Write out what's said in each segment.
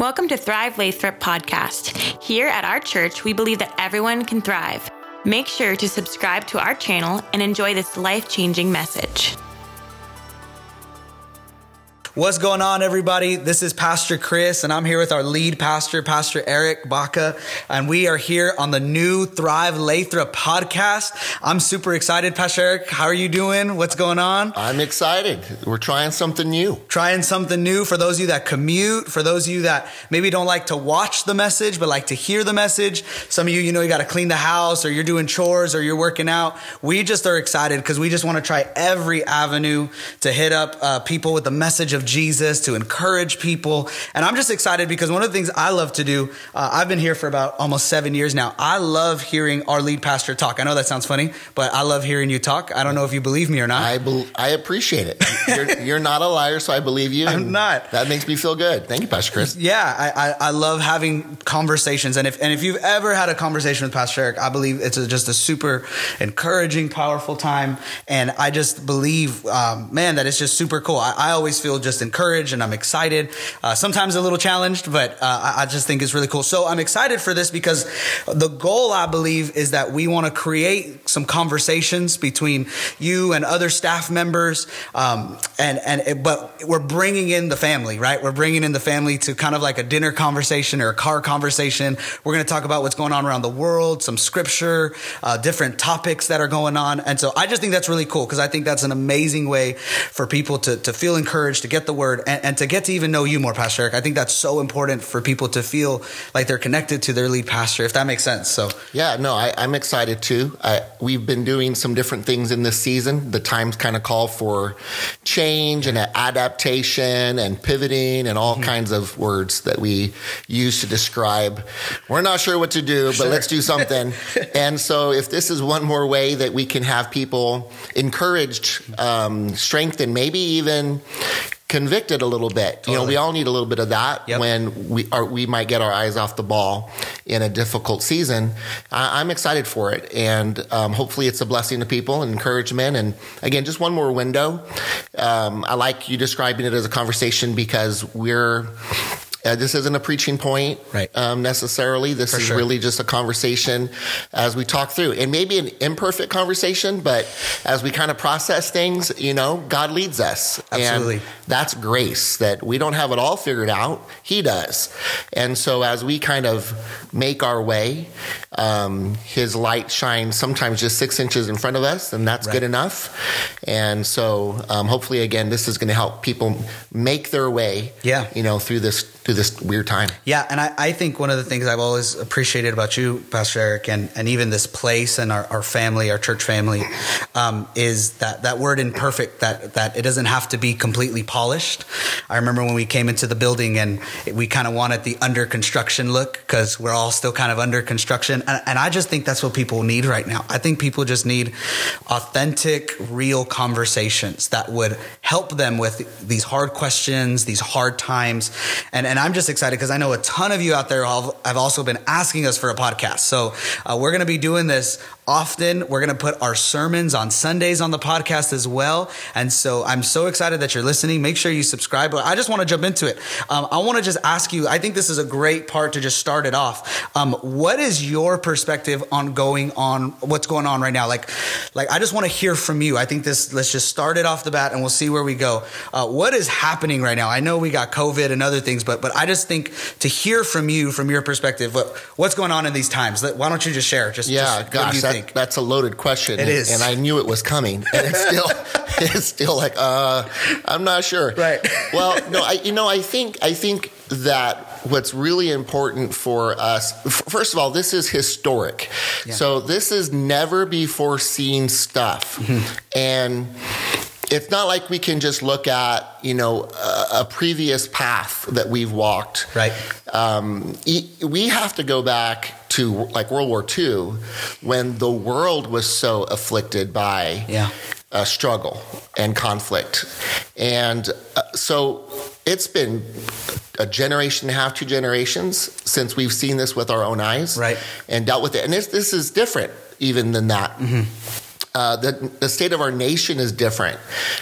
Welcome to Thrive Lathrop podcast. Here at our church, we believe that everyone can thrive. Make sure to subscribe to our channel and enjoy this life changing message. What's going on, everybody? This is Pastor Chris, and I'm here with our lead pastor, Pastor Eric Baca, and we are here on the new Thrive Lathrop podcast. I'm super excited, Pastor Eric. How are you doing? What's going on? I'm excited. We're trying something new. Trying something new for those of you that commute, for those of you that maybe don't like to watch the message, but like to hear the message. Some of you, you know, you got to clean the house, or you're doing chores, or you're working out. We just are excited because we just want to try every avenue to hit up uh, people with the message of of Jesus, to encourage people. And I'm just excited because one of the things I love to do, uh, I've been here for about almost seven years now. I love hearing our lead pastor talk. I know that sounds funny, but I love hearing you talk. I don't know if you believe me or not. I, be- I appreciate it. You're, you're, not a liar, so I believe you. I'm not. That makes me feel good. Thank you, Pastor Chris. Yeah, I, I, I, love having conversations. And if, and if you've ever had a conversation with Pastor Eric, I believe it's a, just a super encouraging, powerful time. And I just believe, um, man, that it's just super cool. I, I always feel just just encouraged and I'm excited. Uh, sometimes a little challenged, but uh, I just think it's really cool. So I'm excited for this because the goal, I believe, is that we want to create some conversations between you and other staff members. Um, and, and, but we're bringing in the family, right? We're bringing in the family to kind of like a dinner conversation or a car conversation. We're going to talk about what's going on around the world, some scripture, uh, different topics that are going on. And so I just think that's really cool because I think that's an amazing way for people to, to feel encouraged, to get get the word and, and, to get to even know you more, Pastor Eric. I think that's so important for people to feel like they're connected to their lead pastor, if that makes sense. So, yeah, no, I, am excited too. I, we've been doing some different things in this season. The times kind of call for change and adaptation and pivoting and all mm-hmm. kinds of words that we use to describe. We're not sure what to do, but sure. let's do something. and so, if this is one more way that we can have people encouraged, um, strengthened, maybe even convicted a little bit. Totally. You know, we all need a little bit of that yep. when we are we might get our eyes off the ball in a difficult season. I, am excited for it, and um, hopefully, it's a blessing to people and encouragement. And again, just one more window. Um, I like you describing it as a conversation because we're uh, this isn't a preaching point right. um, necessarily. This For is sure. really just a conversation as we talk through, and maybe an imperfect conversation, but as we kind of process things, you know, God leads us. Absolutely. And that's grace that we don't have it all figured out. He does. And so as we kind of make our way, um, His light shines sometimes just six inches in front of us, and that's right. good enough. And so um, hopefully, again, this is going to help people make their way, yeah. you know, through this through this weird time. Yeah, and I, I, think one of the things I've always appreciated about you, Pastor Eric, and, and even this place and our, our family, our church family, um, is that that word imperfect, that that it doesn't have to be completely polished. I remember when we came into the building and we kind of wanted the under construction look because we're all still kind of under construction, and, and I just think that's what people need right now. I think people just need authentic, real conversations that would help them with these hard questions, these hard times, and and I'm just excited because I know a ton of you out there have also been asking us for a podcast. So uh, we're going to be doing this often. We're going to put our sermons on Sundays on the podcast as well. And so I'm so excited that you're listening. Make sure you subscribe. But I just want to jump into it. Um, I want to just ask you, I think this is a great part to just start it off. Um, what is your perspective on going on, what's going on right now? Like, like I just want to hear from you. I think this, let's just start it off the bat and we'll see where we go. Uh, what is happening right now? I know we got COVID and other things, but, but I just think to hear from you, from your perspective, what, what's going on in these times? Why don't you just share? Just, yeah, just, gosh, think? That's a loaded question. It and, is, and I knew it was coming, and it's still, it's still like, uh, I'm not sure. Right. well, no, I, you know, I think, I think that what's really important for us, first of all, this is historic. Yeah. So this is never before seen stuff, mm-hmm. and it's not like we can just look at you know a, a previous path that we've walked right um, we have to go back to like World War II when the world was so afflicted by yeah. uh, struggle and conflict. And uh, so it's been a generation and a half, two generations since we've seen this with our own eyes right. and dealt with it. And this, this is different even than that. Mm-hmm. Uh, the, the state of our nation is different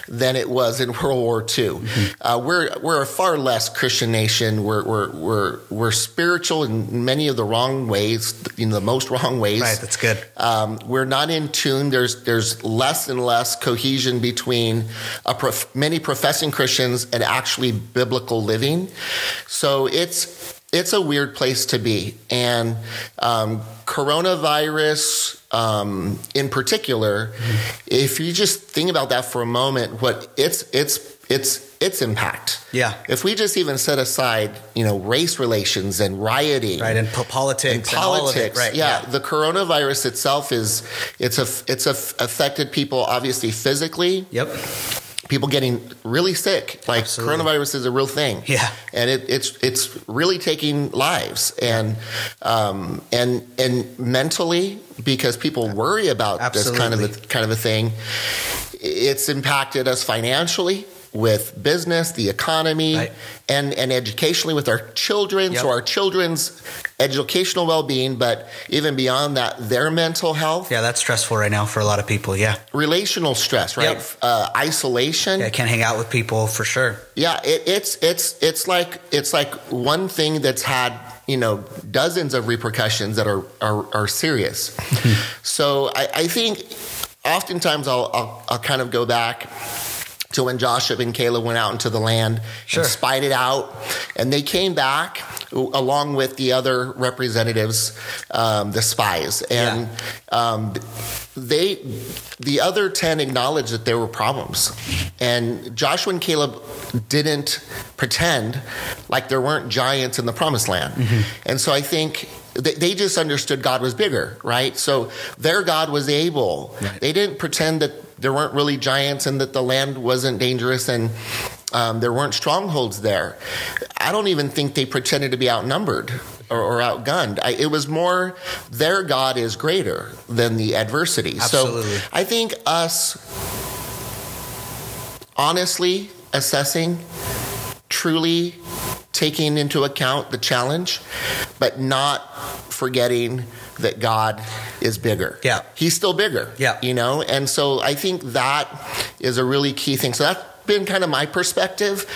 than it was in World War II. Mm-hmm. Uh, we're we're a far less Christian nation. We're we're we're we're spiritual in many of the wrong ways, in the most wrong ways. Right, that's good. Um, we're not in tune. There's there's less and less cohesion between prof- many professing Christians and actually biblical living. So it's it's a weird place to be. And um, coronavirus, um, in particular, if you just think about that for a moment, what it's it's it's its impact. Yeah. If we just even set aside, you know, race relations and rioting, right, and politics, and politics, and right? Yeah, yeah, the coronavirus itself is it's a it's a, affected people obviously physically. Yep people getting really sick. Like Absolutely. coronavirus is a real thing. Yeah, and it, it's it's really taking lives and um, and and mentally because people worry about Absolutely. this kind of a, kind of a thing. It's impacted us financially with business, the economy, right. and, and educationally with our children. Yep. So our children's educational well-being, but even beyond that, their mental health. Yeah, that's stressful right now for a lot of people. Yeah, relational stress, right? Yep. Uh, isolation. Yeah, I can't hang out with people for sure. Yeah, it, it's it's it's like it's like one thing that's had you know dozens of repercussions that are are, are serious. so I, I think oftentimes I'll, I'll I'll kind of go back to when Joshua and Caleb went out into the land sure. and spied it out. And they came back along with the other representatives, um, the spies. And yeah. um, they, the other 10 acknowledged that there were problems. And Joshua and Caleb didn't pretend like there weren't giants in the promised land. Mm-hmm. And so I think they just understood God was bigger, right? So their God was able. Right. They didn't pretend that there weren't really giants and that the land wasn't dangerous and um, there weren't strongholds there. I don't even think they pretended to be outnumbered or, or outgunned. I, it was more their God is greater than the adversity. Absolutely. So I think us honestly assessing, truly taking into account the challenge, but not forgetting that God is bigger. Yeah. He's still bigger. Yeah. You know, and so I think that is a really key thing. So that's been kind of my perspective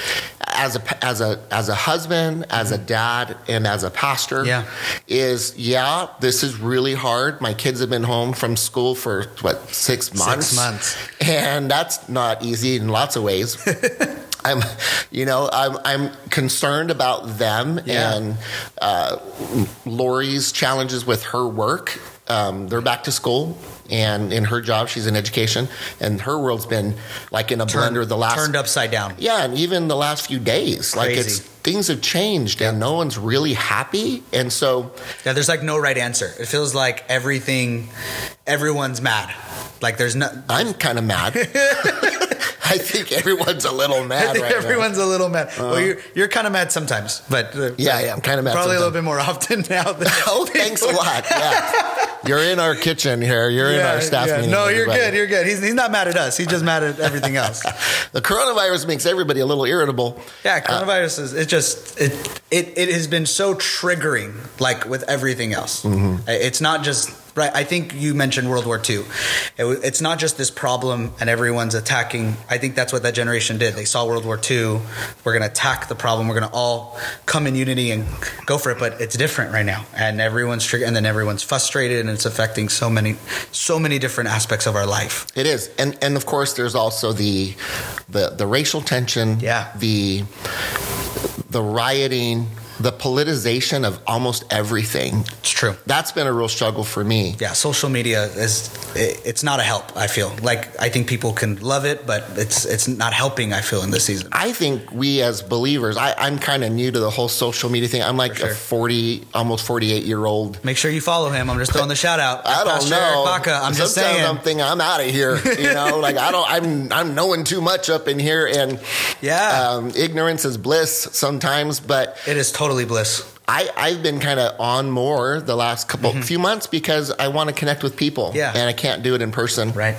as a as a as a husband, as a mm-hmm. dad, and as a pastor. Yeah. Is yeah, this is really hard. My kids have been home from school for what six months. Six months. And that's not easy in lots of ways. I'm, you know, I'm, I'm concerned about them yeah. and uh, Lori's challenges with her work. Um, they're back to school, and in her job, she's in education, and her world's been like in a turned, blender the last turned upside down. Yeah, and even the last few days, Crazy. like it's things have changed, yeah. and no one's really happy, and so yeah, there's like no right answer. It feels like everything, everyone's mad. Like there's no. I'm kind of mad. I think everyone's a little mad. I think right everyone's now. a little mad. Uh, well, you're you're kind of mad sometimes, but uh, yeah, yeah, I'm kind of mad. Probably sometimes. a little bit more often now. Than oh, thanks a lot. Yeah, you're in our kitchen here. You're yeah, in our staff yeah. meeting. No, you're everybody. good. You're good. He's he's not mad at us. He's just mad at everything else. the coronavirus makes everybody a little irritable. Yeah, coronavirus uh, is it just it it it has been so triggering, like with everything else. Mm-hmm. It's not just Right. I think you mentioned World War II. It, it's not just this problem and everyone's attacking. I think that's what that generation did. They saw World War II. We're going to attack the problem. We're going to all come in unity and go for it. But it's different right now, and everyone's triggered, and then everyone's frustrated, and it's affecting so many, so many different aspects of our life. It is, and and of course, there's also the the the racial tension. Yeah. The the rioting the politicization of almost everything. It's true. That's been a real struggle for me. Yeah, social media is it's not a help. I feel like I think people can love it, but it's it's not helping. I feel in this season. I think we as believers, I, am kind of new to the whole social media thing. I'm like sure. a 40, almost 48 year old. Make sure you follow him. I'm just throwing the shout out. I don't Pastor know. Baca. I'm just saying. I'm thinking I'm out of here. You know, like I don't. I'm I'm knowing too much up in here, and yeah, um, ignorance is bliss sometimes. But it is totally bliss. I, I've been kind of on more the last couple mm-hmm. few months because I want to connect with people. Yeah. And I can't do it in person. Right.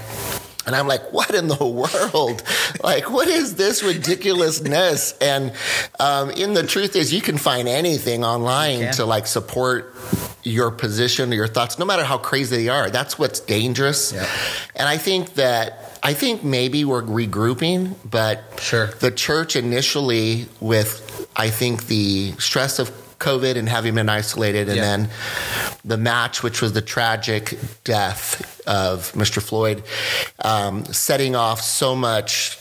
And I'm like, what in the world? like, what is this ridiculousness? And um, in the truth is, you can find anything online to like support your position or your thoughts, no matter how crazy they are. That's what's dangerous. Yeah. And I think that I think maybe we're regrouping, but Sure. the church initially with I think the stress of COVID and having been isolated, and Yeah. then the match, which was the tragic death of Mr. Floyd, um, setting off so much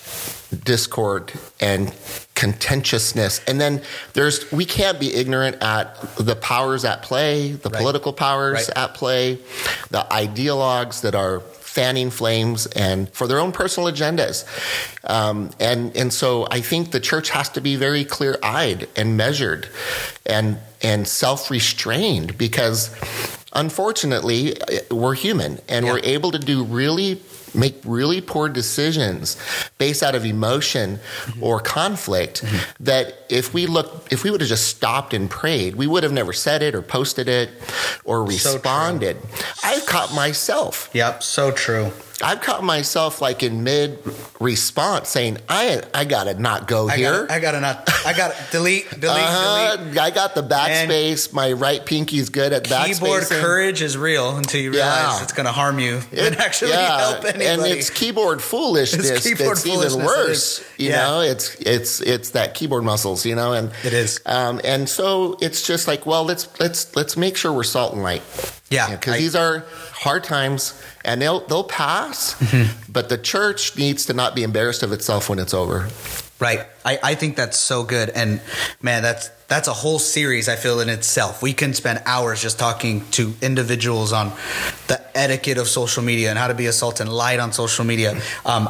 discord and contentiousness. And then there's we can't be ignorant at the powers at play, the Right. political powers Right. at play, the ideologues that are fanning flames and for their own personal agendas. Um, and and so I think the church has to be very clear eyed and measured and and self restrained because unfortunately we're human and Yeah. we're able to do really make really poor decisions based out of emotion Mm-hmm. or conflict that if we look if we would have just stopped and prayed we would have never said it or posted it or So responded i've caught myself Yep, so true. I've caught myself like in mid response saying i i gotta not go I here gotta, I gotta not. I gotta delete, delete, uh-huh. delete. I got the backspace. My right pinky's good at backspace. Keyboard courage is real until you realize Yeah. it's going to harm you and actually help anybody. And it's keyboard foolishness It's keyboard that's foolishness, even worse. You Yeah. know, it's it's it's that keyboard muscles, you know, and It is. Um, and so it's just like, well, let's let's let's make sure we're salt and light. Yeah, because I- these are hard times, and they'll they'll pass. Mm-hmm. But the church needs to not be embarrassed of itself when it's over. Right. I, I think that's so good. And man, that's that's a whole series I feel in itself. We can spend hours just talking to individuals on the etiquette of social media and how to be a salt and light on social media. Um,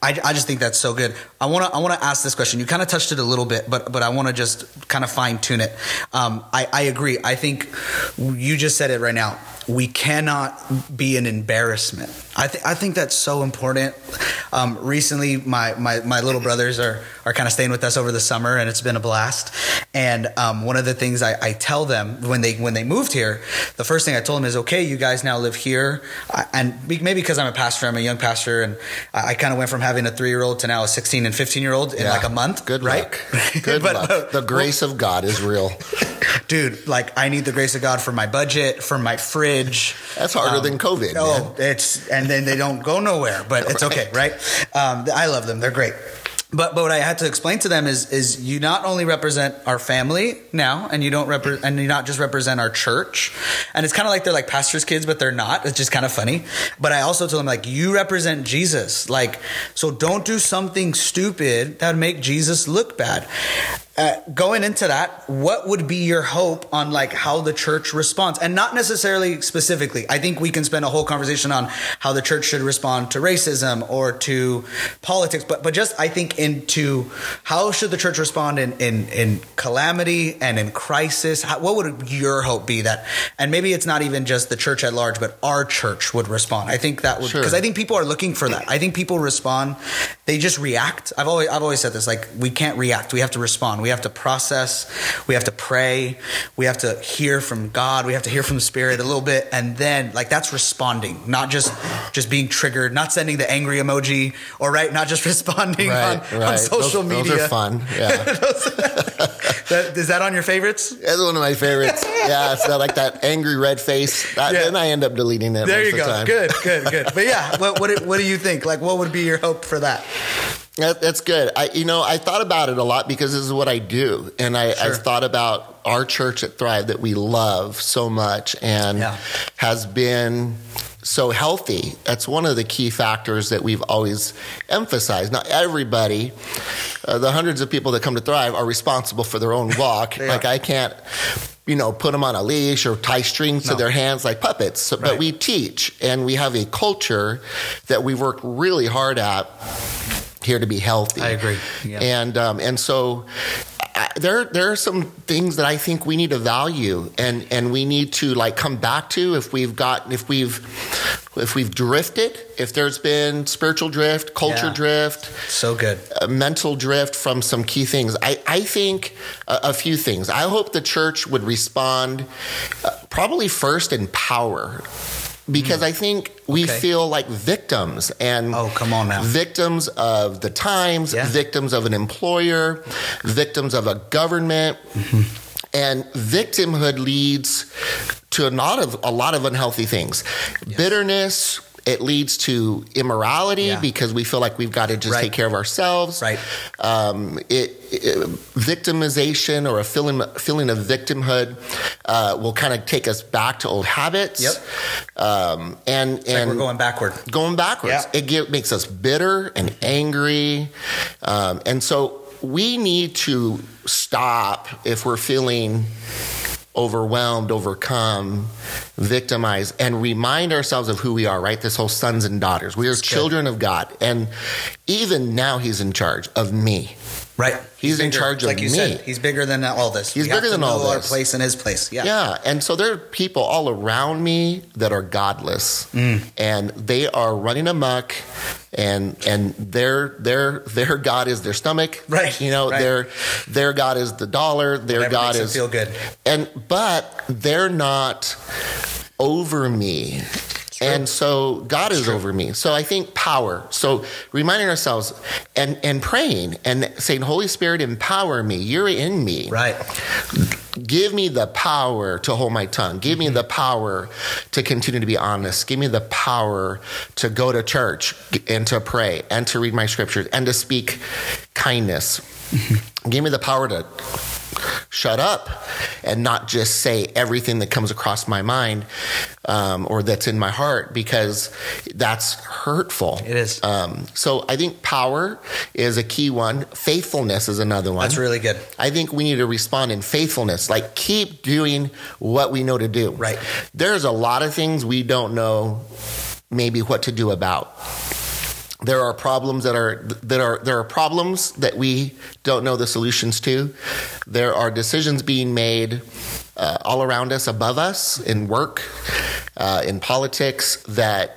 I, I just think that's so good. I want to I want to ask this question. You kind of touched it a little bit, but but I want to just kind of fine tune it. Um, I, I agree. I think you just said it right now. We cannot be an embarrassment. I think I think that's so important. Um, recently, my, my my little brothers are are kind of staying with us over the summer, and it's been a blast. And um, one of the things I, I tell them when they when they moved here, the first thing I told them is, okay, you guys now live here, I, and maybe because I'm a pastor, I'm a young pastor, and I, I kind of went from having a three year old to now a 16 and 15 year old in Yeah. like a month. Good right? luck. Good But- luck. but- the grace of God is real. dude like i need the grace of god for my budget for my fridge That's harder than COVID, oh it's and then they don't go nowhere but it's okay right? Um, i love them. They're great. But but what I had to explain to them is is you not only represent our family now, and you don't repre- and you not just represent our church, and it's kind of like they're like pastors' kids, but they're not. It's just kind of funny. But I also told them like you represent Jesus, like so don't do something stupid that would make Jesus look bad. Uh, going into that, what would be your hope on like how the church responds, and not necessarily specifically? I think we can spend a whole conversation on how the church should respond to racism or to politics, but but just I think into how should the church respond in in, in calamity and in crisis? How, what would your hope be that? And maybe it's not even just the church at large, but our church would respond. I think that would Sure. because I think people are looking for that. I think people respond; they just react. I've always I've always said this: like we can't react; we have to respond. We have to process. We have to pray. We have to hear from God. We have to hear from the Spirit a little bit, and then like that's responding, not just just being triggered, not sending the angry emoji, or right, not just responding on, on social those, media. Those are fun. Yeah. That, is that on your favorites? That's one of my favorites. Yeah, it's not like that angry red face. That, Yeah. Then I end up deleting it. There you the go. time. Good, good, good. But yeah, what what what do you think? Like, what would be your hope for that? That, that's good. I, you know, I thought about it a lot because this is what I do, and I, Sure. I've thought about our church at Thrive that we love so much and Yeah. has been so healthy. That's one of the key factors that we've always emphasized. Not everybody, uh, the hundreds of people that come to Thrive, are responsible for their own walk. Like. I can't. You know, put them on a leash or tie strings to their hands like puppets. So, But we teach, and we have a culture that we work really hard at here to be healthy. I agree. Yeah. And um, and so I, there there are some things that I think we need to value and and we need to like come back to if we've got if we've if we've drifted, if there's been spiritual drift, culture Yeah. drift, So good. a mental drift from some key things. I, I think a, a few things. I hope the church would respond uh, probably first in power. Because I think we Okay. feel like victims and Oh, come on now. victims of the times, Yeah. victims of an employer, victims of a government. Mm-hmm. And victimhood leads to a lot of a lot of unhealthy things. Bitterness, it leads to immorality Yeah. because we feel like we've got to just Right. take care of ourselves. Right. Um, it, it- victimization or a feeling feeling of victimhood uh, will kind of take us back to old habits. Yep. Um, and Like and we're going backward. going backwards. Yeah. It get, makes us bitter and angry. Um, and so we need to stop if we're feeling overwhelmed, overcome, victimized, and remind ourselves of who we are, right? This whole sons and daughters. We are children of God. And even now, He's in charge of me. Right. He's in bigger. charge of like you me. said, he's bigger than all this. He's We have bigger to than all know our this. place in his place. Yeah. Yeah, and so there are people all around me that are godless, Mm. and they are running amok, and and their their their god is their stomach, Right, You know, right. their their god is the dollar, their Whatever god makes is feel good. and but they're not over me. And so God is over me. So I think power. So reminding ourselves and, and praying and saying, Holy Spirit, empower me. You're in me. Right. Give me the power to hold my tongue. Give me the power to continue to be honest. Give me the power to go to church and to pray and to read my scriptures and to speak kindness. Give me the power to shut up and not just say everything that comes across my mind um, or that's in my heart because that's hurtful. It is. Um, so I think power is a key one. Faithfulness is another one. That's really good. I think we need to respond in faithfulness. Like keep doing what we know to do. Right. There's a lot of things we don't know maybe what to do about. There are problems that are that are there are problems that we don't know the solutions to. There are decisions being made uh, all around us, above us, in work, uh, in politics that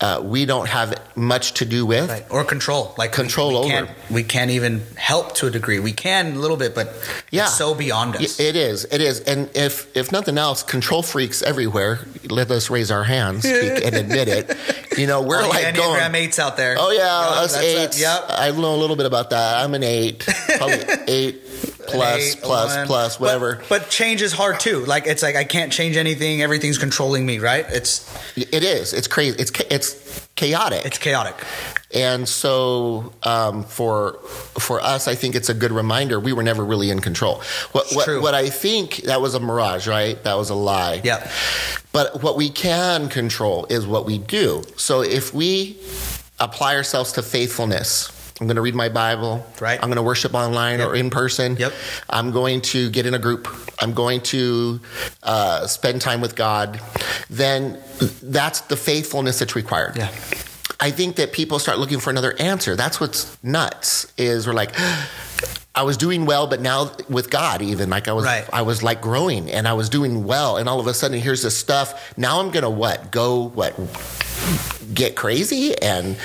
uh, we don't have much to do with. Right. Or control. Like we- Control we, over. Can't, we can't even help to a degree. We can a little bit, but Yeah. it's so beyond us. It is. It is. And if if nothing else, control freaks everywhere. Let us raise our hands speak, and admit it. You know, we're like going. Eights out there. Oh yeah, Yeah, us eights. it. Yep. I know a little bit about that. I'm an eight, probably eight plus plus plus whatever. But, but change is hard too. Like it's like I can't change anything. Everything's controlling me. Right? It's it is. It's crazy. It's it's chaotic. it's chaotic. And so um, for for us, I think it's a good reminder we were never really in control. What what, true. what I think that was a mirage, right? That was a lie. Yeah. But what we can control is what we do. So if we apply ourselves to faithfulness, I'm going to read my Bible. Right. I'm going to worship online or in person. Yep. I'm going to get in a group. I'm going to uh, spend time with God. Then that's the faithfulness that's required. Yeah. I think that people start looking for another answer. That's what's nuts. Is we're like, I was doing well, but now with God, even like I was, Right. I was like growing and I was doing well, and all of a sudden here's this stuff. Now I'm gonna what? Go what? Get crazy and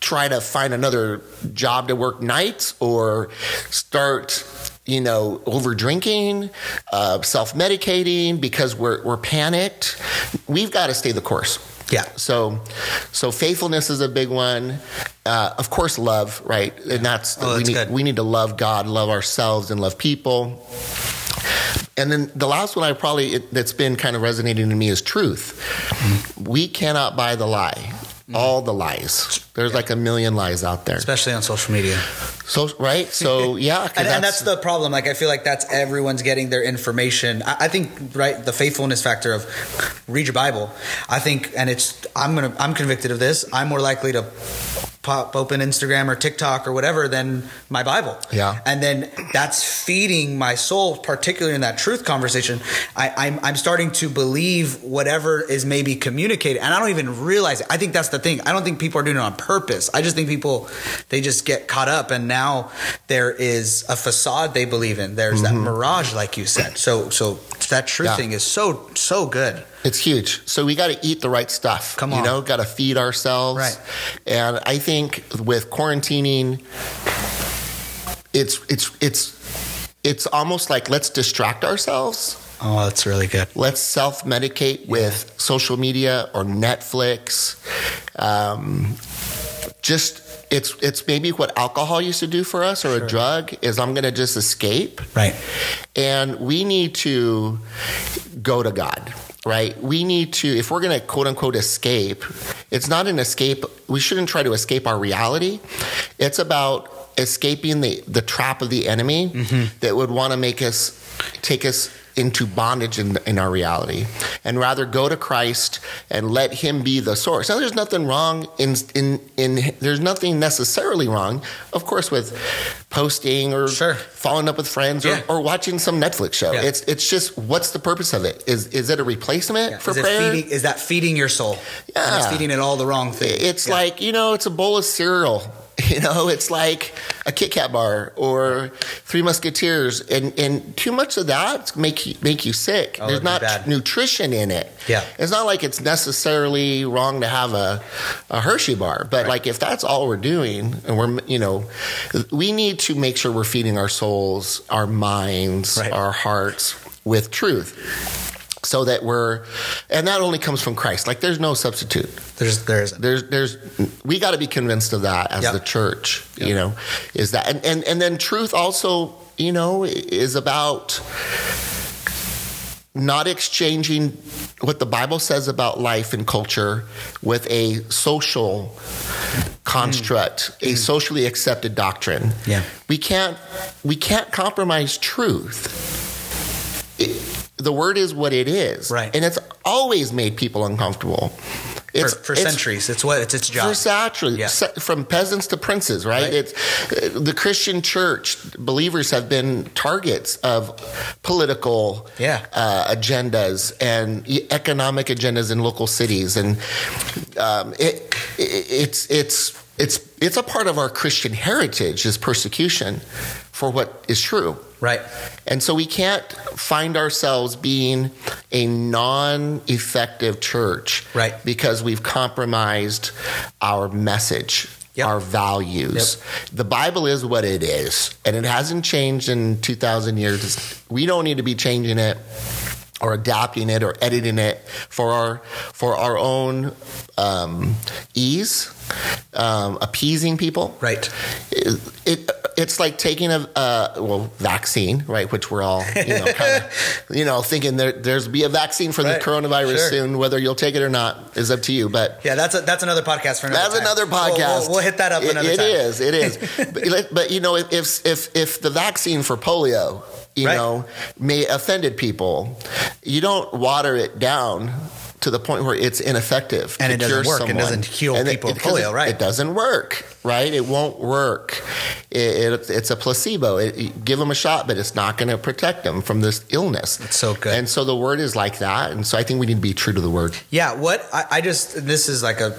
try to find another job to work nights or start you know, over drinking, uh, self medicating because we're, we're panicked. We've got to stay the course. Yeah. So, so faithfulness is a big one. Uh, of course, love, right? And that's, Oh, we need good. we need to love God, love ourselves, and love people. And then the last one I probably it, that's been kind of resonating to me is truth. We cannot buy the lie. Mm-hmm. All the lies. There's like a million lies out there. Especially on social media. So right. So yeah, And, and that's the problem. Like I feel like that's everyone's getting their information. I, I think right the faithfulness factor of read your Bible. I think, and it's I'm gonna I'm convicted of this. I'm more likely to pop open Instagram or TikTok or whatever than my Bible. Yeah. And then that's feeding my soul, particularly in that truth conversation. I, I'm I'm starting to believe whatever is maybe communicated, and I don't even realize it. I think that's the thing. I don't think people are doing it on purpose. I just think people they just get caught up, and now there is a facade they believe in. There's that mm-hmm. mirage, like you said. So so that truth Yeah. thing is so so good. It's huge. So we got to eat the right stuff. Come on. You know, got to feed ourselves. Right. And I think with quarantining, it's it's it's it's almost like let's distract ourselves Oh, that's really good. Let's self medicate with social media or Netflix. Um, just it's it's maybe what alcohol used to do for us or a drug is I'm going to just escape. Right. And we need to go to God, right? We need to, if we're going to quote unquote escape, it's not an escape. We shouldn't try to escape our reality. It's about escaping the, the trap of the enemy mm-hmm. that would want to make us, take us into bondage in, in our reality and rather go to Christ and let him be the source. Now there's nothing wrong in in in there's nothing necessarily wrong of course with posting or Sure. following up with friends Yeah. or, or watching some Netflix show. Yeah. It's it's just what's the purpose of it? Is is it a replacement for is, prayer? feeding, is that feeding your soul? Yeah. And it's feeding it all the wrong thing. It's Yeah. like, you know, it's a bowl of cereal. You know, it's like a Kit Kat bar or Three Musketeers, and, and too much of that make you, make you sick. Oh, There's not bad. nutrition in it. Yeah. it's not like it's necessarily wrong to have a, a Hershey bar, but like if that's all we're doing, and we're you know, we need to make sure we're feeding our souls, our minds, Right. our hearts with truth. So that we're, and that only comes from Christ. Like there's no substitute there's there isn't. there's there's we got to be convinced of that as Yep. the church Yep. you know is that and, and and then truth also you know is about not exchanging what the bible says about life and culture with a social construct mm. a mm. socially accepted doctrine Yeah. we can't we can't compromise truth It- the word is what it is Right. and it's always made people uncomfortable For, it's for it's- centuries, it's what it's its job. for centuries, Yeah. from peasants to princes, right? Right. It's uh, the Christian church. Believers have been targets of political Yeah. uh, agendas and economic agendas in local cities, and um, it, it it's it's it's it's a part of our Christian heritage is persecution for what is true. Right. And so we can't find ourselves being a non effective church Right. because we've compromised our message. Yep. Our values. The Bible is what it is, and it hasn't changed in 2,000 years. We don't need to be changing it or adapting it or editing it for our for our own um, ease, um, appeasing people Right. it, it it's like taking a uh, well vaccine, right? Which we're all you know kind of you know thinking there there's be a vaccine for Right. the coronavirus Sure. soon. Whether you'll take it or not is up to you. But Yeah, that's a, that's another podcast for another that's time. another We'll- podcast. We'll, we'll hit that up It- another It time. is, It is. but, but you know, if if if the vaccine for polio, you Right. know, may offended people, you don't water it down. To the point where it's ineffective, And it doesn't work. It doesn't heal And people because polio, right. It doesn't work, right? It won't work. It, it- it's a placebo. It, give them a shot, but it's not going to protect them from this illness. It's so good. And so the word is like that. And so I think we need to be true to the word. Yeah, what I, I just this is like a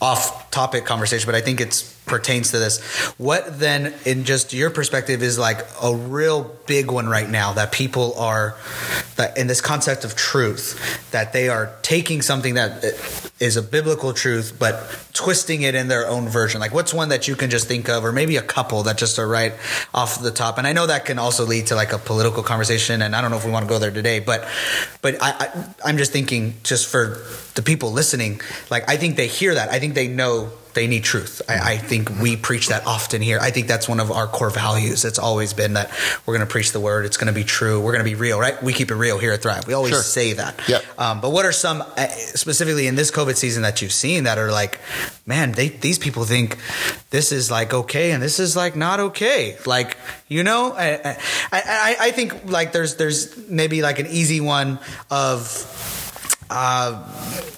off topic conversation, but I think it's pertains to this. What then, in just your perspective, is like a real big one right now that people are that in this concept of truth that they are taking something that is a biblical truth but twisting it in their own version. Like, what's one that you can just think of, or maybe a couple that just are right off the top? And I know that can also lead to like a political conversation, and I don't know if we want to go there today, but but I, I I'm just thinking just for the people listening, like I think they hear that. I think they know they need truth. I, I think we preach that often here. I think that's one of our core values. It's always been that we're going to preach the word. It's going to be true. We're going to be real, right? We keep it real here at Thrive. We always Sure. say that. Yep. Um, but what are some uh, specifically in this COVID season that you've seen that are like, man, they these people think this is like okay and this is like not okay. Like you know, I I, I, I think like there's there's maybe like an easy one of. Uh,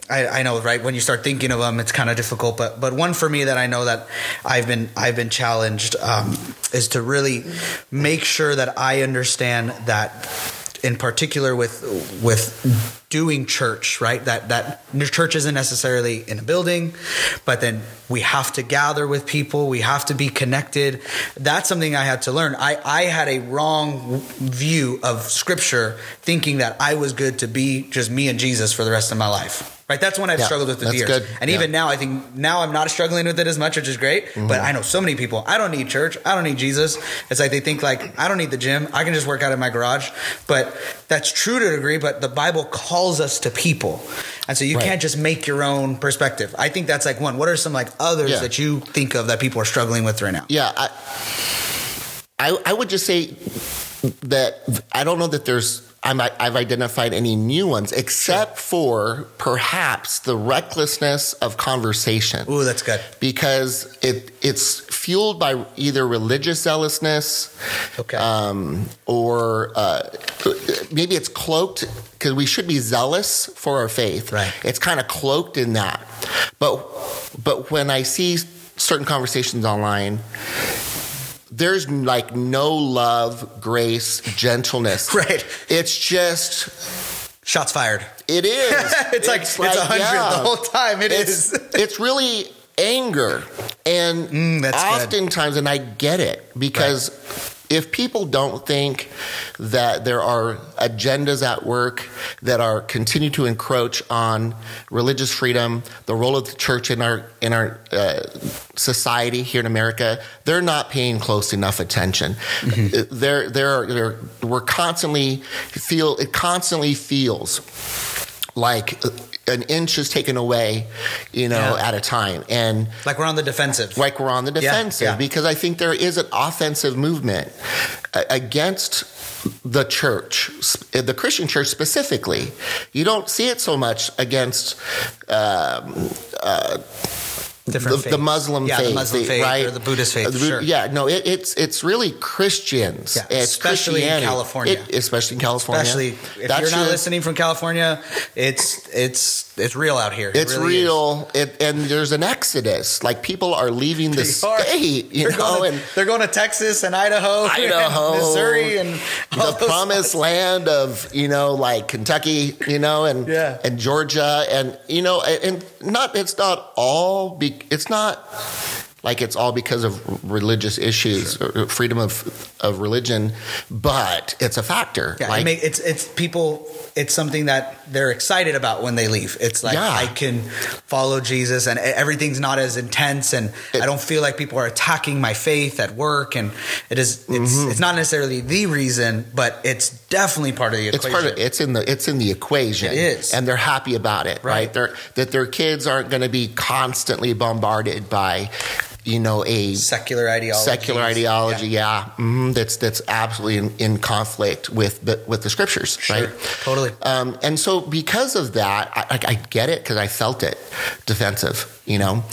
I, I know, right? When you start thinking of them, it's kind of difficult. But but one for me that I know that I've been I've been challenged um, is to really make sure that I understand that in particular with with doing church, right? That that church isn't necessarily in a building, but then we have to gather with people. We have to be connected. That's something I had to learn. I I had a wrong view of scripture, thinking that I was good to be just me and Jesus for the rest of my life. Right, that's when I've Yeah, struggled with the years, good. and Yeah. even now, I think now I'm not struggling with it as much, which is great. Mm-hmm. But I know so many people. I don't need church. I don't need Jesus. It's like they think like I don't need the gym. I can just work out in my garage. But that's true to a degree, but the Bible calls us to people. And so you Right. can't just make your own perspective. I think that's like one. What are some like others Yeah. that you think of that people are struggling with right now? Yeah, I, I, I would just say that I don't know that there's. I'm, I've identified any new ones except for perhaps the recklessness of conversation. Ooh, that's good. because it it's fueled by either religious zealousness, Okay. um, or uh, maybe it's cloaked because we should be zealous for our faith. Right. It's kind of cloaked in that, but but when I see certain conversations online. There's like no love, grace, gentleness. Right. It's just, Shots fired. it is. it's, like it's a hundred yeah the whole time. It it's, is. it's really anger and Mm, that's good. oftentimes and i get it because if people don't think that there are agendas at work that are continue to encroach on religious freedom the role of the church in our in our uh, society here in america they're not paying close enough attention Mm-hmm. they're, they're, they're, we're constantly feel it constantly feels like an inch is taken away, you know, Yeah. at a time. And like we're on the defensive. like we're on the defensive yeah. because I think there is an offensive movement uh, against the church, the Christian church specifically. You don't see it so much against um, Different the, faith. the Muslim yeah, faith, the Muslim the- faith right? or the Buddhist faith. Uh, the sure. Yeah, no, it, it's it's really Christians, Yeah, it's especially in California. It- especially in California. Especially if That's you're not your- listening from California, it's it's it's real out here. It It's really real, it, and there's an exodus. Like people are leaving the are. state, you they're know, going to, and they're going to Texas and Idaho, Idaho, and Missouri, and the promised spots. land of you know like Kentucky, you know, and Yeah. and Georgia, and you know, and, and not it's not all be, it's not like it's all because of religious issues or freedom of of religion, but it's a factor. Yeah, like it make, it's it's people. It's something that they're excited about when they leave. It's like Yeah. I can follow Jesus, and everything's not as intense, and It- I don't feel like people are attacking my faith at work. And it is. It's Mm-hmm. it's not necessarily the reason, but it's definitely part of the it's equation. part of it's in the it's in the equation. It is. and they're happy about it, right? Right. They're that their kids aren't going to be constantly bombarded by, you know, a secular ideology. secular ideology. Yeah, hmm that's that's absolutely in, in conflict with the with the scriptures, right? Totally. Um, and so because of that, I, I, get it because I felt it defensive, you know.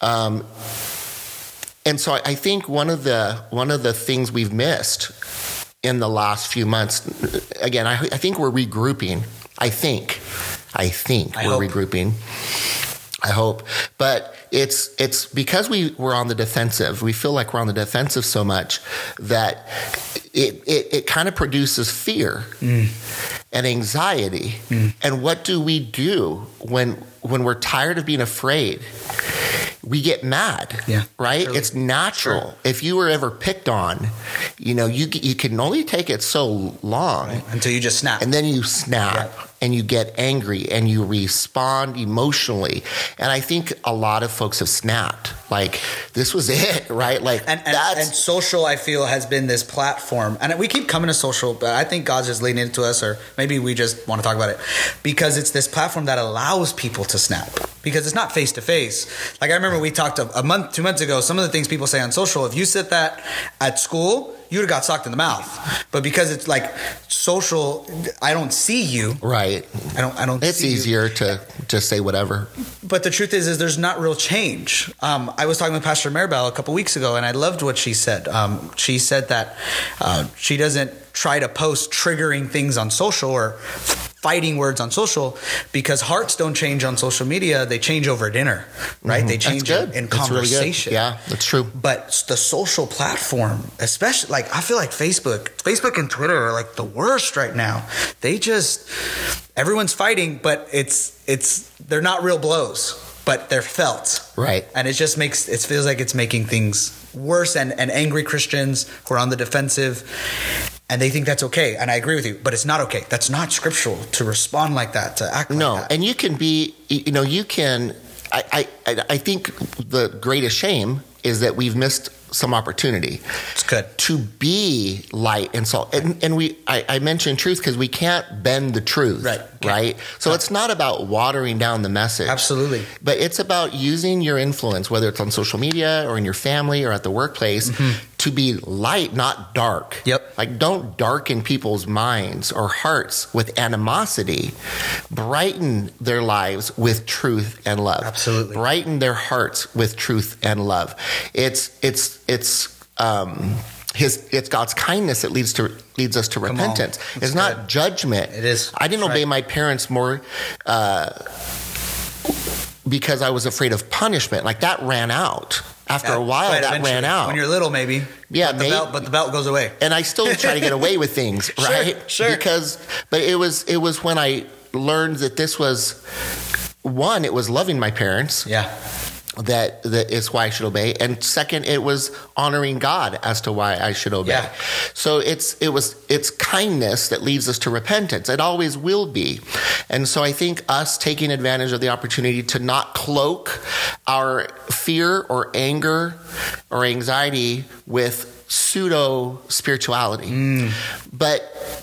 Um, and so I, I think one of the one of the things we've missed in the last few months, again, I, I think we're regrouping. I think, I think I we're hope. regrouping. I hope, but it's it's because we we're on the defensive. We feel like we're on the defensive so much that it it, it kind of produces fear Mm. and anxiety. And what do we do when when we're tired of being afraid? We get mad, Yeah, right? surely. It's natural. Sure. If you were ever picked on, you know, you you can only take it so long, Until you just snap. and then you snap Yeah. And you get angry and you respond emotionally. And I think a lot of folks have snapped. Like this was it, right? Like and, and, and social, I feel, has been this platform, and we keep coming to social, but I think God's just leading it to us, or maybe we just want to talk about it because it's this platform that allows people to snap because it's not face to face. Like I remember we talked a, a month, two months ago. Some of the things people say on social, if you said that at school, you would have got socked in the mouth. But because it's like social, I don't see you. right. I don't. I don't. It's see you. easier to just say whatever. But the truth is, is there's not real change. Um, I was talking with Pastor Maribel a couple weeks ago, and I loved what she said. Um, she said that uh, she doesn't try to post triggering things on social or fighting words on social because hearts don't change on social media; they change over dinner, right? They Mm-hmm. That's change in, in That's really conversation. Yeah, that's true. But the social platform, especially like I feel like Facebook, Facebook and Twitter are like the worst right now. They just everyone's fighting, but it's it's they're not real blows, but they're felt. Right. And it just makes it feels like it's making things worse and, and angry Christians who are on the defensive and they think that's okay. And I agree with you, but it's not okay. That's not scriptural to respond like that, to act No, like that. and you can be, you know, you can. I, I, I think the greatest shame is that we've missed some opportunity. It's good. To be light and salt. And, and we, I, I mentioned truth because we can't bend the truth. Right. Right. So it's not about watering down the message. Absolutely. But it's about using your influence, whether it's on social media or in your family or at the workplace, mm-hmm. to be light, not dark. Yep. Like don't darken people's minds or hearts with animosity. Brighten their lives with truth and love. Absolutely. Brighten their hearts with truth and love. It's it's it's um his it's God's kindness that leads to leads us to repentance. It's not good. judgment. It is. I didn't That's obey right. my parents more uh, because I was afraid of punishment. Like that ran out. After a while, Right, that ran out. When you're little, maybe. Yeah, but the, belt, but the belt goes away. and I still try to get away with things, Sure, right? sure. Because, but it was it was when I learned that this was one. It was loving my parents. Yeah. That that is why I should obey, and second, it was honoring God as to why I should obey. Yeah. So it's it was it's kindness that leads us to repentance. It always will be, and so I think us taking advantage of the opportunity to not cloak our fear or anger or anxiety with pseudo spirituality, mm. but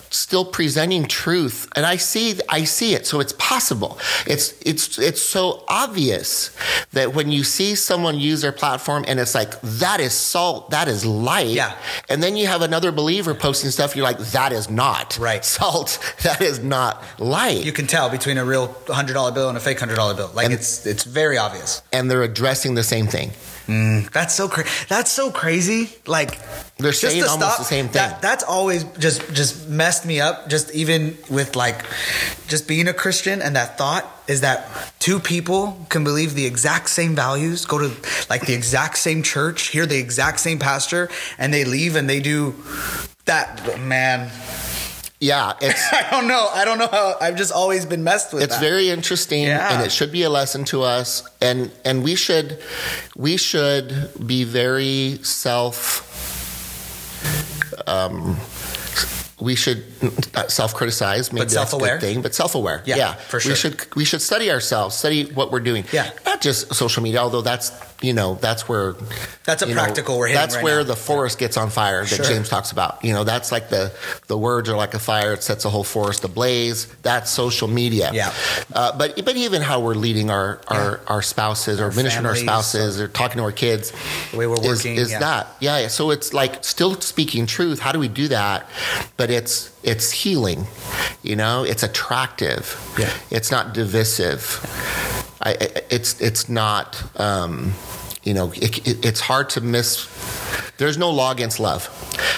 still presenting truth. And I see I see it, so it's possible. It's it's it's so obvious that when you see someone use their platform and it's like that is salt, that is light. Yeah. And then you have another believer posting stuff, you're like, that is not Right. salt, that is not light. You can tell between a real hundred dollar bill and a fake hundred dollar bill. Like And- it's it's very obvious. and they're addressing the same thing. Mm, that's so crazy. That's so crazy. Like They're just saying to almost the same thing. That, that's always just just messed me up. Just even with like just being a Christian and that thought is that two people can believe the exact same values, go to like the exact same church, hear the exact same pastor, and they leave and they do that. Man, Yeah, it's I don't know. I don't know how. I've just always been messed with. it's that. very interesting Yeah. and it should be a lesson to us and and we should we should be very self um we should self-criticize maybe But self-aware? thing but self-aware Yeah, yeah, for sure. we should we should study ourselves study what we're doing Yeah. not just social media although that's you know that's where That's a you know, practical we're that's right where now. the forest gets on fire that Sure. james talks about you know that's like the the words are like a fire it sets a whole forest ablaze that's social media Yeah. uh, but but even how we're leading our our, our spouses or ministering our spouses or talking to our kids The way we're is- working, is, yeah. that yeah, yeah so it's like still speaking truth how do we do that but it's it's healing you know? It's attractive. Yeah. it's not divisive. I, it's it's not um, you know it, it, it's hard to miss there's no law against love.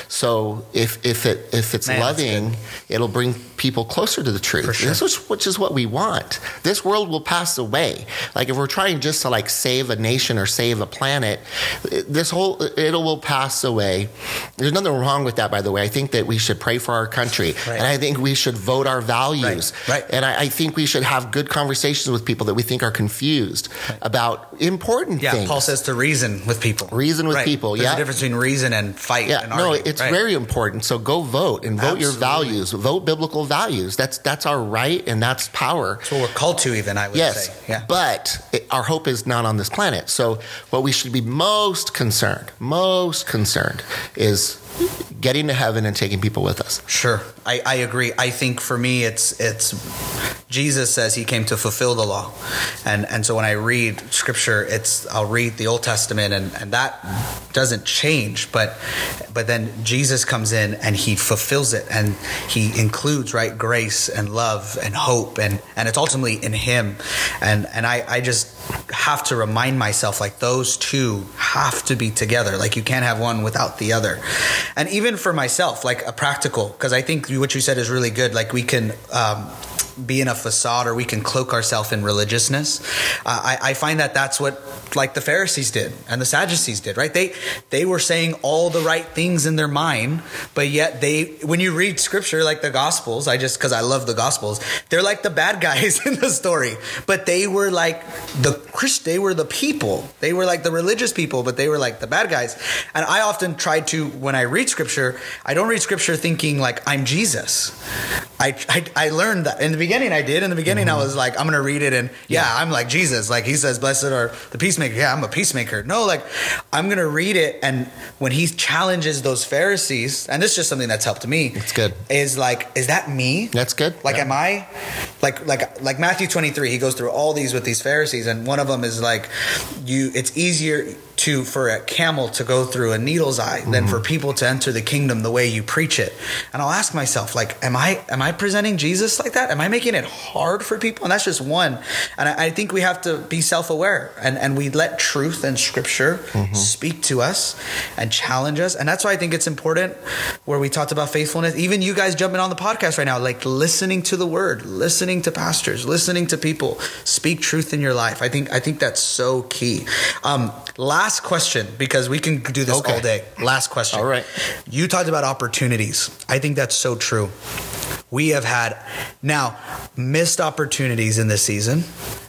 So if if it if it's Man, loving it'll bring people closer to the truth. Sure. this is which is what we want. This world will pass away. Like if we're trying just to like save a nation or save a planet this whole it will pass away. There's nothing wrong with that by the way. I think that we should pray for our country. Right. and i think we should vote our values. Right, right. and I, I think we should have good conversations with people that we think are confused about important Yeah, things. Paul says to reason with people. Reason with people, There's yeah. Between reason and fight. yeah, and no, argue, it's right? very important. So go vote and vote your values. Vote biblical values. That's that's our right and that's power. That's what we're called to, even I would Yes, say. Yeah, but it, our hope is not on this planet. So what we should be most concerned, most concerned, is getting to heaven and taking people with us. sure. I, I agree. I think for me, it's it's Jesus says he came to fulfill the law, and and so when I read Scripture, it's I'll read the Old Testament, and and that doesn't change, but but then Jesus comes in and he fulfills it, and he includes right grace and love and hope, and and it's ultimately in Him, and and I I just have to remind myself like those two have to be together. Like you can't have one without the other. And even for myself, like a practical, because I think what you said is really good. Like we can. Um, be in a facade or we can cloak ourselves in religiousness. Uh, I, I find that that's what like the Pharisees did and the Sadducees did, right? They they were saying all the right things in their mind, but yet they when you read scripture like the Gospels, I just because I love the Gospels, they're like the bad guys in the story, but they were like the Christ, they were the people, they were like the religious people, but they were like the bad guys. And I often try to when I read scripture, I don't read scripture thinking like I'm Jesus. I I, I learned that in the beginning, I did. In the beginning, Mm-hmm. I was like, I'm gonna read it, and yeah, I'm like Jesus. Like he says, "Blessed are the peacemaker." Yeah, I'm a peacemaker. No, like I'm gonna read it, and when he challenges those Pharisees, and this is just something that's helped me. It's good. Is like, is that me? That's good. Like, Yeah. am I like like like Matthew 23? He goes through all these with these Pharisees, and one of them is like, you. It's easier to for a camel to go through a needle's eye than Mm-hmm. for people to enter the kingdom the way you preach it. And I'll ask myself, like, am I am I presenting Jesus like that? Am I making it hard for people? And that's just one. And I, I think we have to be self aware and and we let truth and Scripture Mm-hmm. speak to us and challenge us. And that's why I think it's important where we talked about faithfulness. Even you guys jumping on the podcast right now, like listening to the word, listening to pastors, listening to people speak truth in your life. I think I think that's so key. Um, last question because we can do this Okay. all day. Last question. All right. You talked about opportunities. I think that's so true. We have had now missed opportunities in this season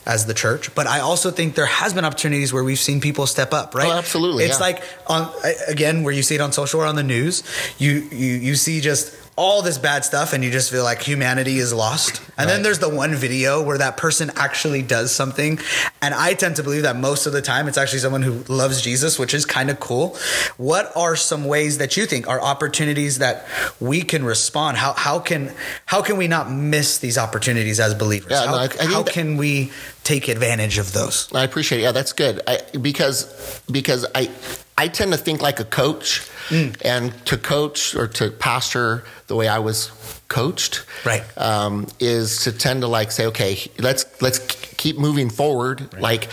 as the church, but I also think there has been opportunities where we've seen people step up, right? Oh, absolutely, It's yeah. like on again where you see it on social or on the news, you you you see just all this bad stuff and you just feel like humanity is lost. And then there's the one video where that person actually does something. And I tend to believe that most of the time it's actually someone who loves Jesus, which is kind of cool. What are some ways that you think are opportunities that we can respond? How how can how can we not miss these opportunities as believers? Yeah, how no, I- I how can we take advantage of those? I appreciate it. Yeah, that's good. I, because because I I tend to think like a coach, Mm. and to coach or to pastor the way I was coached, Right. um, is to tend to like say, okay, let's let's keep moving forward. Like,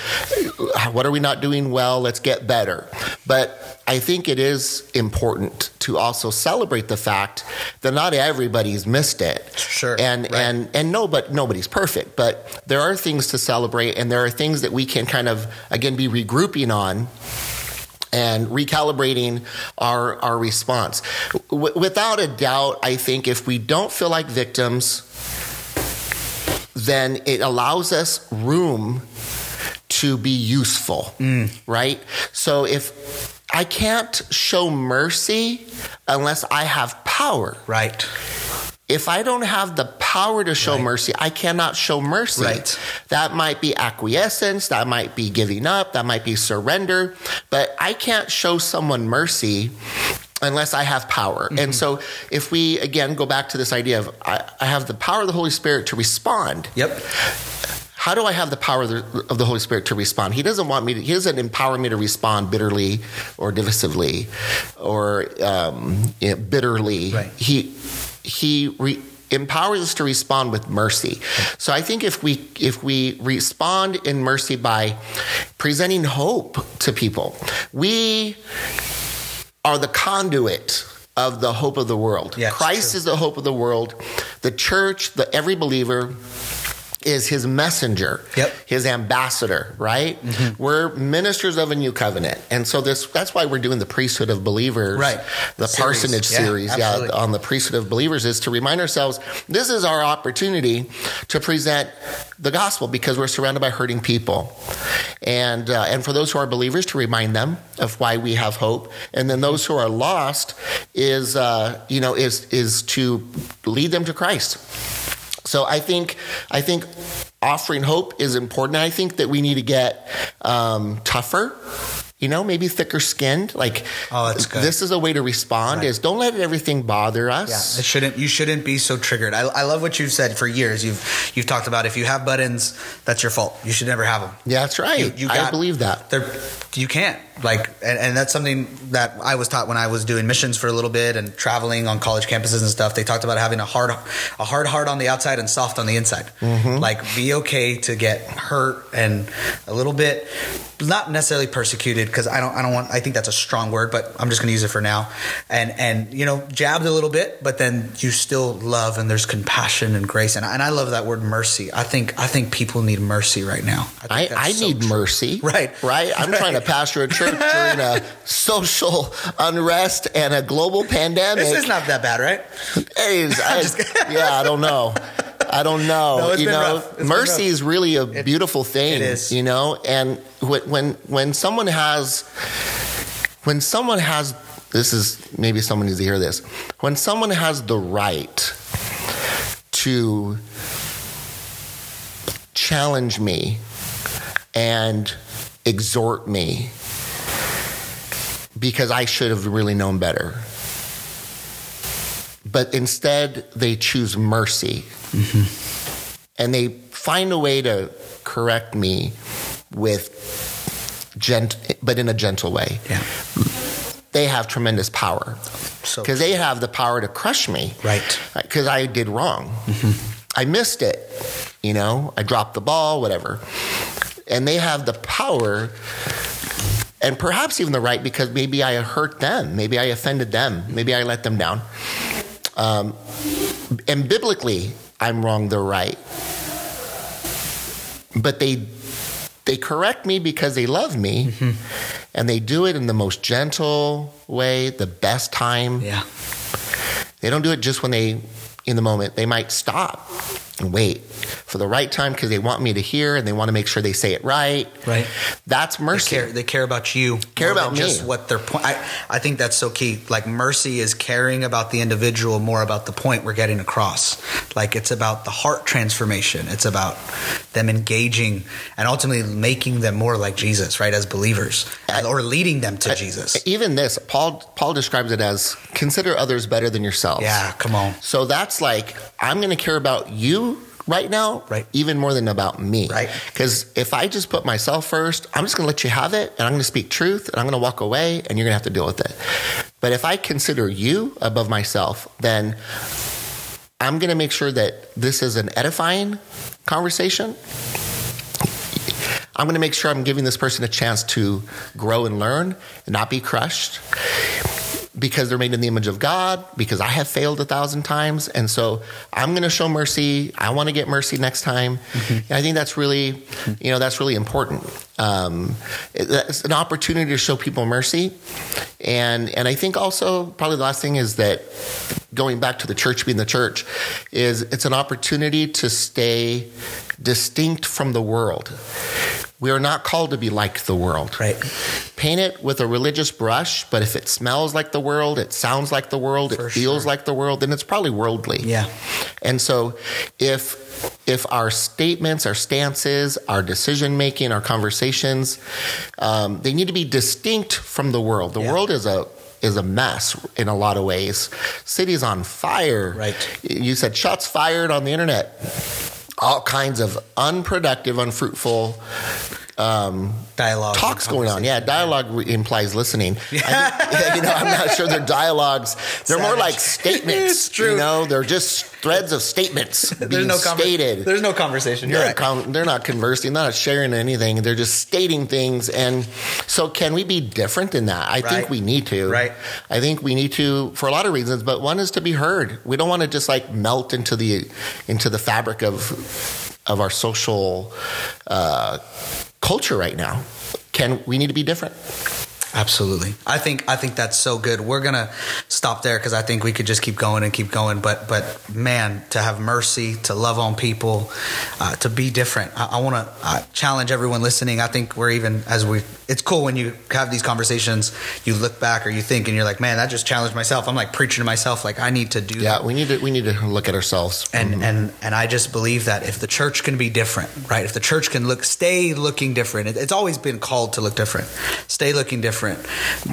what are we not doing well? Let's get better. But I think it is important to also celebrate the fact that not everybody's missed it. Sure. And Right. and and no, but nobody's perfect. But there are things to celebrate, and there are things that we can kind of again be regrouping on and recalibrating our our response. W- without a doubt, I think if we don't feel like victims, then it allows us room to be useful, mm. right? So if I can't show mercy unless I have power, Right. If I don't have the power to show Right. mercy, I cannot show mercy. Right. That might be acquiescence, that might be giving up, that might be surrender, but I can't show someone mercy unless I have power. Mm-hmm. And so if we again go back to this idea of I, I have the power of the Holy Spirit to respond. Yep. How do I have the power of the, of the Holy Spirit to respond? He doesn't want me to, he doesn't empower me to respond bitterly or divisively or um, you know, bitterly. Right. He, he re, empowers us to respond with mercy. So I think if we, if we respond in mercy by presenting hope to people, we are the conduit of the hope of the world. It's Christ true. is the hope of the world. The church, the every believer is his messenger, Yep. Mm-hmm. his ambassador, right? We're ministers of a new covenant. And so this that's why we're doing the priesthood of believers. Right. The Series. parsonage Yeah, series, yeah, on the priesthood of believers is to remind ourselves this is our opportunity to present the gospel because we're surrounded by hurting people. And uh, and for those who are believers to remind them of why we have hope. And then those who are lost is uh, you know is is to lead them to Christ. So I think I think offering hope is important. I think that we need to get um, tougher. You know, maybe thicker skinned. Like, Oh, that's good. this is a way to respond. Is don't let everything bother us. Yeah, it shouldn't. You shouldn't be so triggered. I, I love what you've said for years. You've you've talked about if you have buttons, that's your fault. You should never have them. Yeah, that's right. You- you I believe that. You can't like, and, and that's something that I was taught when I was doing missions for a little bit and traveling on college campuses and stuff. They talked about having a hard, a hard heart on the outside and soft on the inside. Mm-hmm. Like, be okay to get hurt and a little bit, not necessarily persecuted because I don't, I don't want. I think that's a strong word, but I'm just going to use it for now. And and you know, jabbed a little bit, but then you still love and there's compassion and grace. And, and I love that word mercy. I think I think people need mercy right now. I, that's I so need true. mercy. Right. Right. I'm Right. trying to pastor a church during a social unrest and a global pandemic. This is not that bad, right? It is. I- just yeah, I don't know. I don't know. No, you know, rough. It's been mercy is really a beautiful thing. it is. You know, and when when someone has when someone has this is maybe someone needs to hear this. When someone has the right to challenge me and exhort me because I should have really known better. But instead, they choose mercy. Mm-hmm. And they find a way to correct me with gent but in a gentle way. Yeah. They have tremendous power. So Because they have the power to crush me. Right. Because I did wrong. Mm-hmm. I missed it. You know, I dropped the ball, whatever. And they have the power and perhaps even the right because maybe I hurt them. Maybe I offended them. Maybe I let them down. Um, and biblically, I'm wrong, they're right. But they they correct me because they love me and they do it in the most gentle way, the best time. Yeah. They don't do it just when they, in the moment. They might stop and wait for the right time because they want me to hear and they want to make sure they say it right. Right. That's They mercy. care, they care about you. Care about than just what their point. I, I think that's so key. Like mercy is caring about the individual more about the point we're getting across. Like it's about the heart transformation. It's about them engaging and ultimately making them more like Jesus, right? As believers, or leading them to Jesus. Even this, Paul Paul describes it as consider others better than yourselves. Yeah, come on. So that's like I'm going to care about you right now, Right. even more than about me. Right. Because if I just put myself first, I'm just going to let you have it, and I'm going to speak truth, and I'm going to walk away, and you're going to have to deal with it. But if I consider you above myself, then I'm going to make sure that this is an edifying conversation. I'm going to make sure I'm giving this person a chance to grow and learn and not be crushed because they're made in the image of God, because I have failed a thousand times. And so I'm going to show mercy. I want to get mercy next time. And I think that's really, you know, that's really important. Um, it's an opportunity to show people mercy. And, and I think also probably the last thing is that going back to the church being the church is it's an opportunity to stay distinct from the world. We are not called to be like the world Right. paint it with a religious brush, but if it smells like the world, it sounds like the world, For it feels sure. like the world, then it's probably worldly. Yeah. And so if if our statements, our stances, our decision making, our conversations, um, they need to be distinct from the world. The Yeah. world is a is a mess in a lot of ways. City's on fire. Right. You said shots fired on the internet. All kinds of unproductive, unfruitful um, Dialogue. talks going on. Yeah, dialogue re- implies listening. I you know, I'm not sure they're dialogues. They're more like statements. You know, they're just threads of statements being There's no conver- stated. There's no conversation. They're, right. con- they're not conversing. They're not sharing anything. They're just stating things. And so, can we be different than that? I Right. think we need to. Right. I think we need to for a lot of reasons. But one is to be heard. We don't want to just like melt into the into the fabric of of our social uh, culture right now. Can we need to be different? Absolutely. I think I think that's so good. We're gonna stop there because I think we could just keep going and keep going. But but man, to have mercy, to love on people, uh, to be different. I, I want to uh, challenge everyone listening. I think we're even as we. It's cool when you have these conversations. You look back or you think, and you're like, man, that just challenged myself. I'm like preaching to myself. Like I need to do that. Yeah, we need to we need to look at ourselves. And and and I just believe that if the church can be different, right? If the church can look, stay looking different. It, it's always been called to look different. Stay looking different.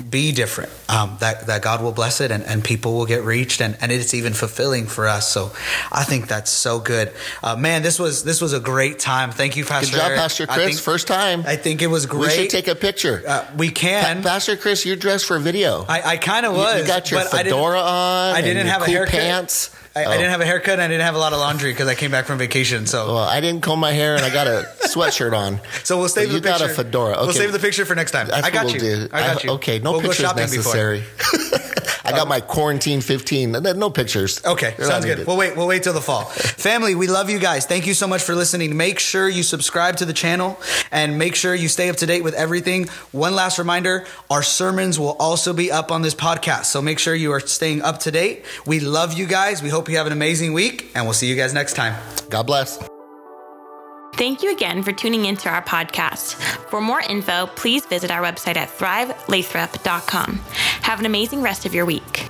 Be different. Um, that that God will bless it, and, and people will get reached, and, and it's even fulfilling for us. So I think that's so good. Uh, man, this was this was a great time. Thank you, Pastor. Good job, Eric. Pastor Chris. think- First time. I think it was great. we should take a picture. Uh, we can. Pa- Pastor Chris, you're dressed for video. I, I kind of You- was. You got your but I didn't- fedora on. I didn't your have a cool haircut. Pants. I, I Oh. didn't have a haircut. and I didn't have a lot of laundry because I came back from vacation. So Well, I didn't comb my hair and I got a sweatshirt on. So we'll save you the picture. got a fedora. Okay. We'll save the picture for next time. That's I got you. we'll do. I got you. Okay, no we'll pictures necessary. I got my quarantine 15. No- pictures. Okay, They're sounds good. needed. We'll wait. We'll wait till the fall. Family, we love you guys. Thank you so much for listening. Make sure you subscribe to the channel and make sure you stay up to date with everything. One last reminder: our sermons will also be up on this podcast, so make sure you are staying up to date. We love you guys. We hope you have an amazing week, and we'll see you guys next time. God bless. Thank you again for tuning into our podcast. For more info, please visit our website at thrivelathrop.com. Have an amazing rest of your week.